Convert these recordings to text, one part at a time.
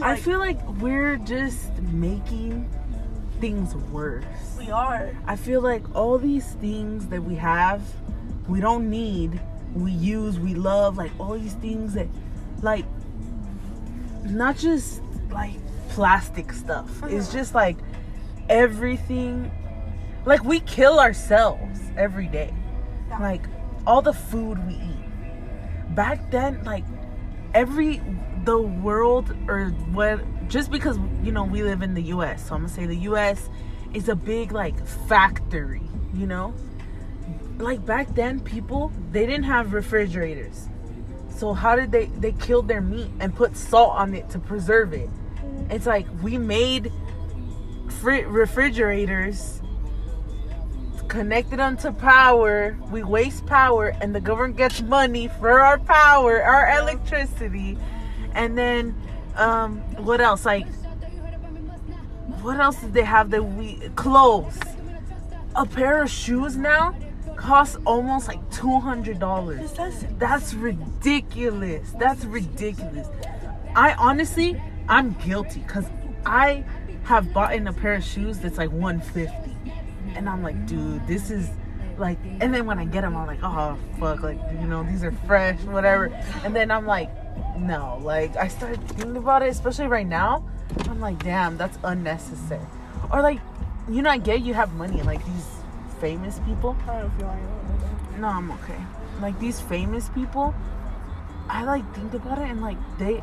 saying? I feel like we're just making things worse. we are. I feel like all these things that we have, we don't need, we use, we love, like all these things that, like, not just like plastic stuff. Uh-huh. It's just like everything. Like we kill ourselves every day. Yeah. Like all the food we eat. Back then, like every the world or what just because you know we live in the US, so I'm gonna say the US is a big like factory, you know? Like back then people they didn't have refrigerators. So how did they they killed their meat and put salt on it to preserve it? It's like we made fri- refrigerators connected them to power. We waste power, and the government gets money for our power, our electricity, and then um, what else? Like, what else did they have that we clothes? A pair of shoes now costs almost like two hundred dollars. That's ridiculous. That's ridiculous. I honestly, I'm guilty because I have bought in a pair of shoes that's like 150, and I'm like, dude, this is like. And then when I get them, I'm like, oh fuck, like you know these are fresh, whatever. And then I'm like, no, like I started thinking about it, especially right now. I'm like, damn, that's unnecessary. Or like, you know, I get you have money, like these famous people. I don't feel like No, I'm okay. Like these famous people, I like think about it and like they,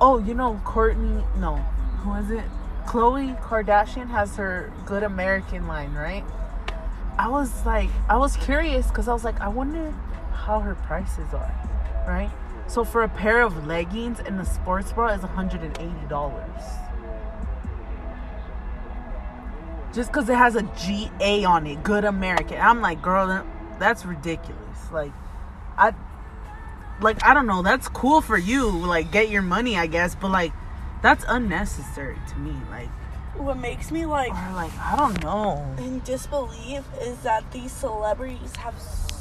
oh, you know, Courtney, no, who is it? Khloe Kardashian has her Good American line, right? I was like, I was curious because I was like, I wonder how her prices are, right? So for a pair of leggings and a sports bra is $180. Just because it has a GA on it, Good American. I'm like, girl, that's ridiculous. Like, I, like, I don't know. That's cool for you. Like, get your money, I guess. But like, that's unnecessary to me. Like, What makes me like or like, I don't know. in disbelief is that these celebrities have so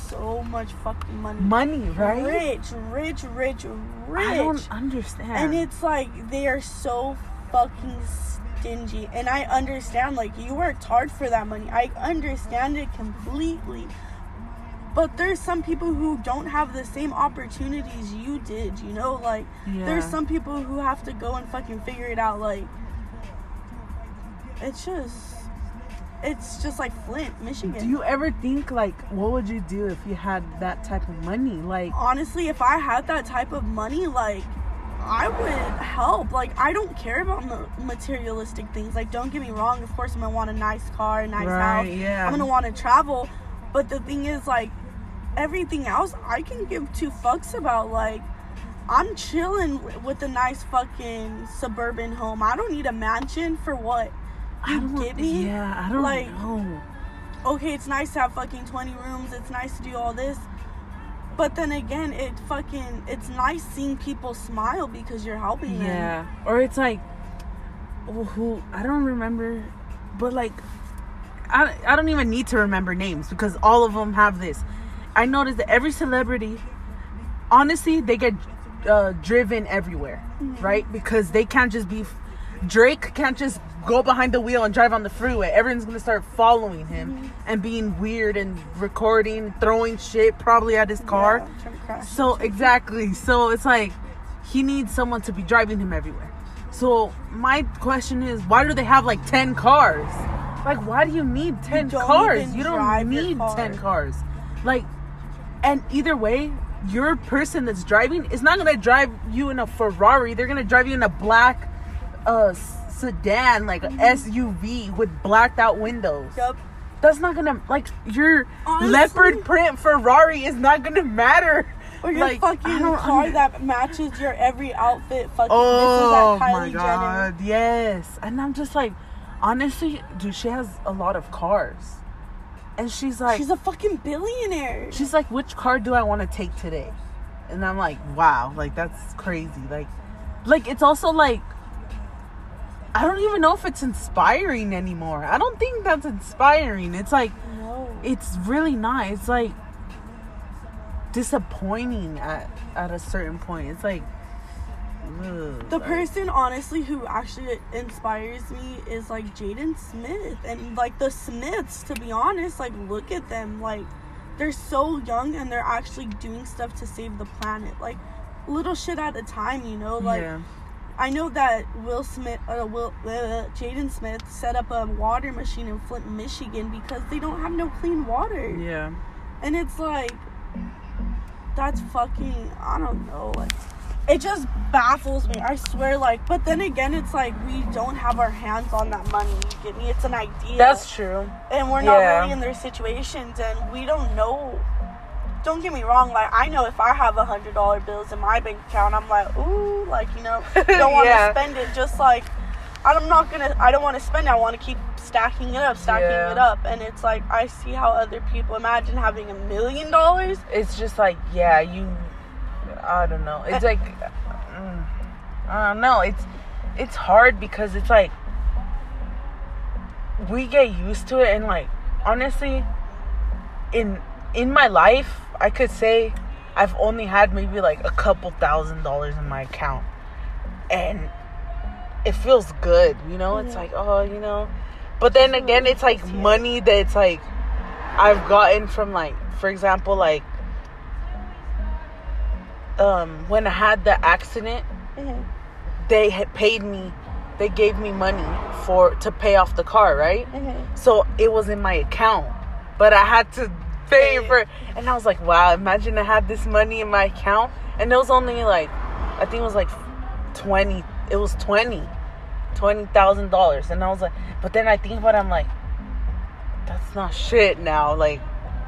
much fucking money. Money, right? Rich, rich, rich, rich. I don't understand. and it's like they are so fucking stingy. And I understand, like, you worked hard for that money. I understand it completely. But there's some people who don't have the same opportunities you did, you know? Like, there's some people who have to go and fucking figure it out. Like, it's just, it's just like Flint, Michigan. Do you ever think like, what would you do if you had that type of money? Like, honestly, if I had that type of money, like I would help. Like I don't care about ma- materialistic things. Like don't get me wrong. Of course, I'm gonna want a nice car, a nice Right, house. yeah. I'm gonna want to travel. But the thing is, like everything else, I can give two fucks about. Like I'm chilling with a nice fucking suburban home. I don't need a mansion for what. I don't, get me? Yeah, I don't Like- know. okay, it's nice to have fucking 20 rooms. It's nice to do all this. But then again, it fucking it's nice seeing people smile because you're helping them. Yeah, or it's like, oh, who I don't remember, but like, I I don't even need to remember names because all of them have this. I noticed that every celebrity, honestly, they get uh, driven everywhere, right? Because they can't just be. Drake can't just go behind the wheel and drive on the freeway. Everyone's gonna start following him and being weird and recording, throwing shit probably at his car. Yeah, trying to crash. So exactly. So it's like he needs someone to be driving him everywhere. So my question is, why do they have like ten cars? Like, why do you need ten don't cars? You don't need car. ten cars. Like, and either way, your person that's driving is not gonna drive you in a Ferrari. They're gonna drive you in a black uh sedan, like a SUV with blacked out windows. Yup. That's not gonna like your Honestly- leopard print Ferrari is not gonna matter. Or your Like, fucking car that matches your every outfit. Fucking Oh this is at oh Kylie my Jenner. yes. And I'm just like, honestly, dude, she has a lot of cars, and she's like, She's a fucking billionaire. she's like, which car do I want to take today? And I'm like, wow, like that's crazy. Like, like it's also like, I don't even know if it's inspiring anymore. I don't think that's inspiring. It's like, no. it's really not. It's like disappointing at at a certain point. It's like ugh, The like- person, honestly, who actually inspires me is like Jaden Smith. And like the Smiths, to be honest, like look at them. Like they're so young and they're actually doing stuff to save the planet. Like little shit at a time, you know? Like yeah. I know that Will Smith, uh, Will, uh, Jaden Smith set up a water machine in Flint, Michigan because they don't have no clean water. Yeah. And it's like, that's fucking, I don't know. Like, it just baffles me. I swear, like, but then again, it's like we don't have our hands on that money. You get me? It's an idea. That's true. and we're not yeah. really in their situations, and we don't know. Don't get me wrong. Like, I know if I have a hundred dollar bills in my bank account, I'm like, ooh, like you know, don't want to Yeah. spend it. Just like, I'm not gonna. I don't want to spend. it. I want to keep stacking it up, stacking Yeah. it up, and it's like I see how other people imagine having a million dollars. It's just like, yeah, you. I don't know. It's like, mm, I don't know. It's it's hard because it's like we get used to it, and like honestly, in in my life, I could say I've only had maybe like a couple thousand dollars in my account, and it feels good, you know. It's like, oh, you know. But then again, it's like money that's like I've gotten from like, for example, like um when I had the accident, Mhm. they had paid me, they gave me money for to pay off the car, right? Mhm. So it was in my account, but I had to it. And I was like, wow, imagine I had this money in my account. And it was only like, I think it was like 20, it was 20, $20,000. And I was like, but then I think about it, I'm like, that's not shit now. Like,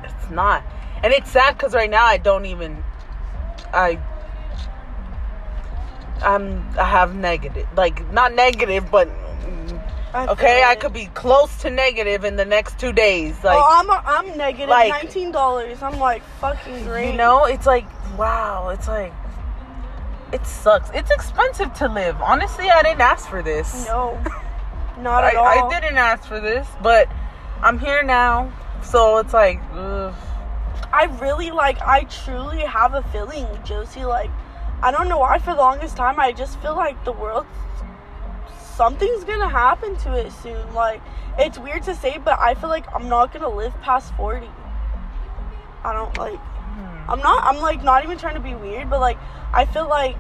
it's not. And it's sad because right now I don't even, I, I'm, I have negative, like, not negative, but. I Okay, I could be close to negative in the next two days. Like, oh, I'm I'm negative like- nineteen dollars. I'm like fucking great. you know, it's like, wow, it's like, it sucks. It's expensive to live. Honestly, I didn't ask for this. No, not I, at all. I didn't ask for this, but I'm here now. So it's like, ugh. I really like. I truly have a feeling, Josie. Like, I don't know why. For the longest time, I just feel like the world, something's gonna happen to it soon. Like, it's weird to say, but I feel like I'm not gonna live past forty. I don't like. Hmm. I'm not. I'm like not even trying to be weird, but like I feel like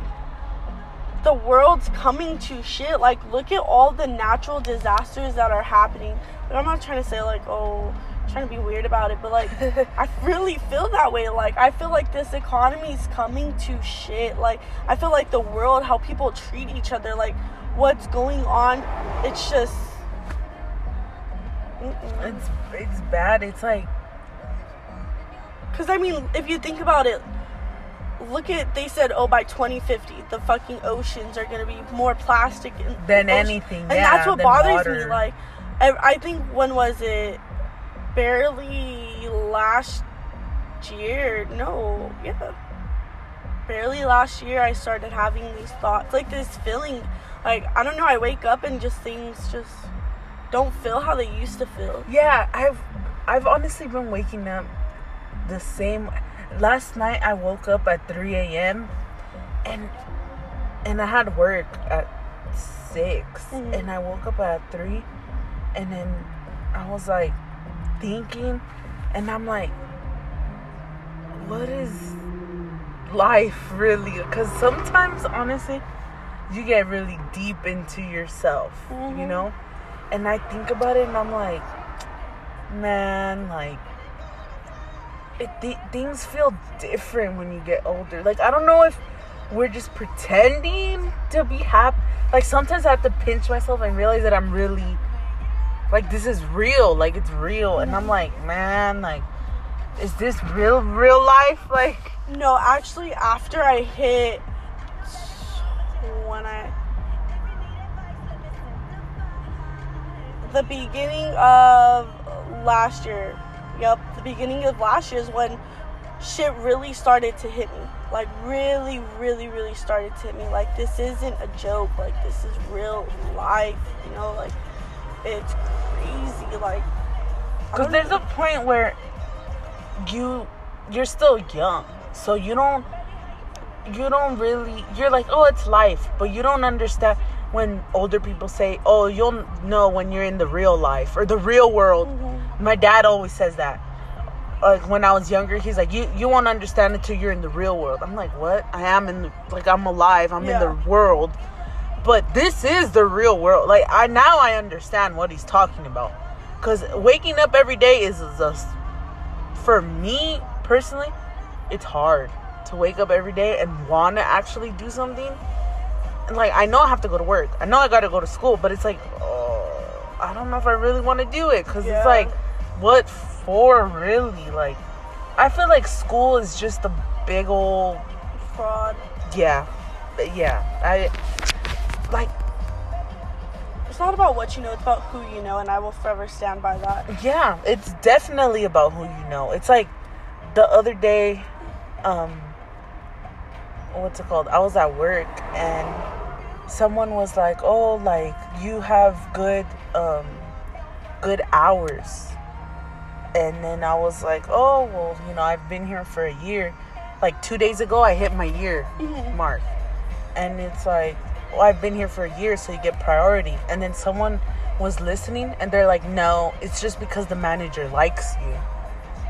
the world's coming to shit. Like, look at all the natural disasters that are happening. But I'm not trying to say like, oh, trying to be weird about it, but like, I really feel that way. Like, I feel like this economy is coming to shit. Like, I feel like the world, how people treat each other, like, what's going on. It's just. Mm-mm. it's it's bad. It's like, Because, I mean, if you think about it, look at, they said, oh, by 2050, the fucking oceans are going to be more plastic in Than anything, And yeah, that's what bothers me. Like, I, I think, when was it? Barely last year. No, yeah. Barely last year, I started having these thoughts, like this feeling. Like, I don't know, I wake up and just things just don't feel how they used to feel. yeah, I've I've honestly been waking up the same. Last night I woke up at 3 a.m. and and I had work at 6 Mhm. and I woke up at three, and then I was like thinking, and I'm like, what is life really? Because sometimes, honestly, you get really deep into yourself, you Mhm. know, and I think about it, and I'm like, man, like. It, th- things feel different when you get older. Like I don't know if we're just pretending to be happy. Like sometimes I have to pinch myself and realize that I'm really like this is real. Like it's real, and I'm like, man, like is this real, real life? Like No, actually, after I hit when I the beginning of last year. Yep, the beginning of last year is when shit really started to hit me. Like really, really, really started to hit me. Like this isn't a joke. Like this is real life. You know, like it's crazy. Like Because there's a point where you you're still young, so you don't you don't really you're like oh it's life but you don't understand when older people say oh you'll know when you're in the real life or the real world. Mhm. my dad always says that. Like when i was younger he's like you you won't understand it till you're in the real world. I'm like what? I am in the like i'm alive i'm in the world but this is the real world. Like i now i understand what he's talking about. Because waking up every day is just for me personally it's hard to wake up every day and want to actually do something. And like i know i have to go to work. I know i gotta go to school but it's like oh, i don't know if i really want to do it. Because Yeah. it's like what for really? Like i feel like school is just a big old Fraud. yeah. Yeah i like It's not about what you know, it's about who you know, and I will forever stand by that. yeah it's definitely about who you know. It's like the other day um what's it called? I was at work and someone was like oh like you have good um good hours. And then i was like oh well you know i've been here for a year. Like two days ago i hit my year Mhm. mark. And it's like well i've been here for a year so you get priority. And then someone was listening and they're like no it's just because the manager likes you.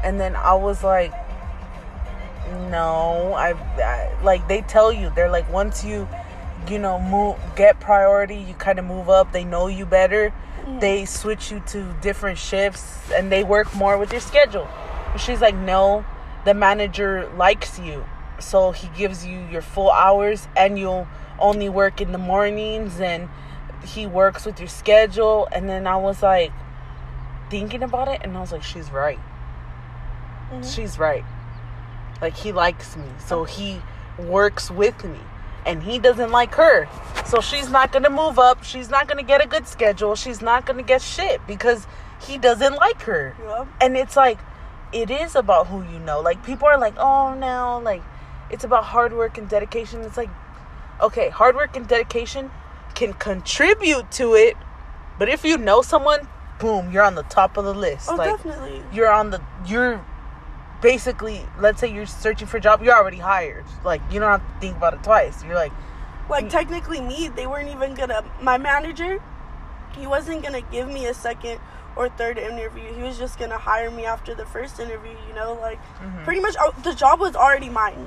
And then i was like no I, I like they tell you. They're like once you you know move get priority you kind of move up. They know you better. Mm. They switch you to different shifts and they work more with your schedule. And she's like no the manager likes you. So he gives you your full hours and you'll only work in the mornings and he works with your schedule. And then i was like thinking about it and i was like she's right. Mhm. she's right. Like he likes me. So he works with me. And he doesn't like her. So she's not gonna move up. She's not gonna get a good schedule. She's not gonna get shit because he doesn't like her. Yep. and it's like it is about who you know. Like people are like oh no. Like it's about hard work and dedication. It's like okay hard work and dedication can contribute to it but if you know someone boom you're on the top of the list Oh, like definitely. you're on the you're basically let's say you're searching for a job you're already hired like you don't have to think about it twice you're like Like technically, me, they weren't even gonna. My manager, he wasn't gonna give me a second or third interview. He was just gonna hire me after the first interview. You know, like Mm-hmm. pretty much uh, the job was already mine.